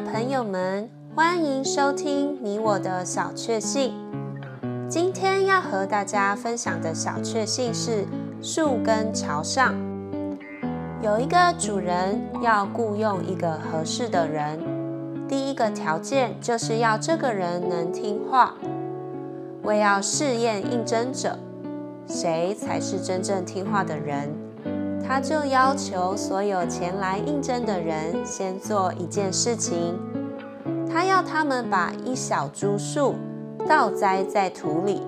朋友们，欢迎收听你我的小确幸。今天要和大家分享的小确幸是树根朝上。有一个主人要雇佣一个合适的人，第一个条件就是要这个人能听话。为要试验应征者，谁才是真正听话的人。他就要求所有前来应征的人先做一件事情，他要他们把一小株树倒栽在土里，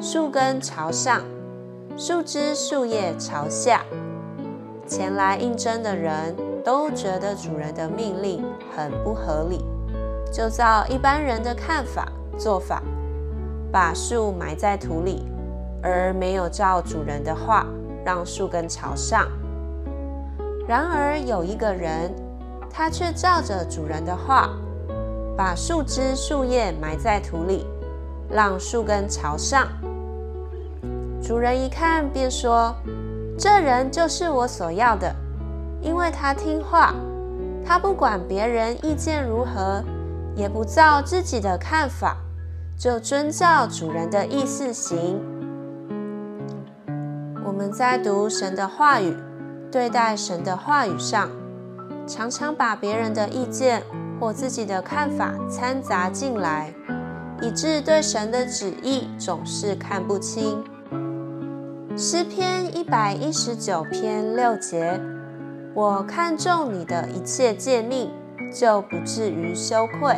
树根朝上，树枝树叶朝下。前来应征的人都觉得主人的命令很不合理，就照一般人的看法做法，把树埋在土里，而没有照主人的话。让树根朝上。然而有一个人，他却照着主人的话，把树枝树叶埋在土里，让树根朝上。主人一看便说：“这人就是我所要的，因为他听话，他不管别人意见如何，也不照自己的看法，就遵照主人的意思行。”我们在读神的话语、对待神的话语上，常常把别人的意见或自己的看法掺杂进来，以致对神的旨意总是看不清。诗篇一百一十九篇六节：我看重你的一切诫命，就不至于羞愧。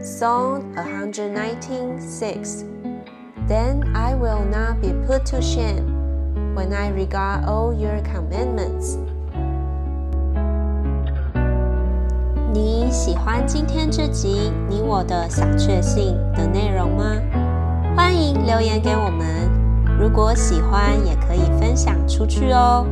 Psalm one nineteen six Then I will not be put to shame when I regard all your commandments. 你喜欢今天这集你我的小确幸的内容吗？欢迎留言给我们。如果喜欢，也可以分享出去哦。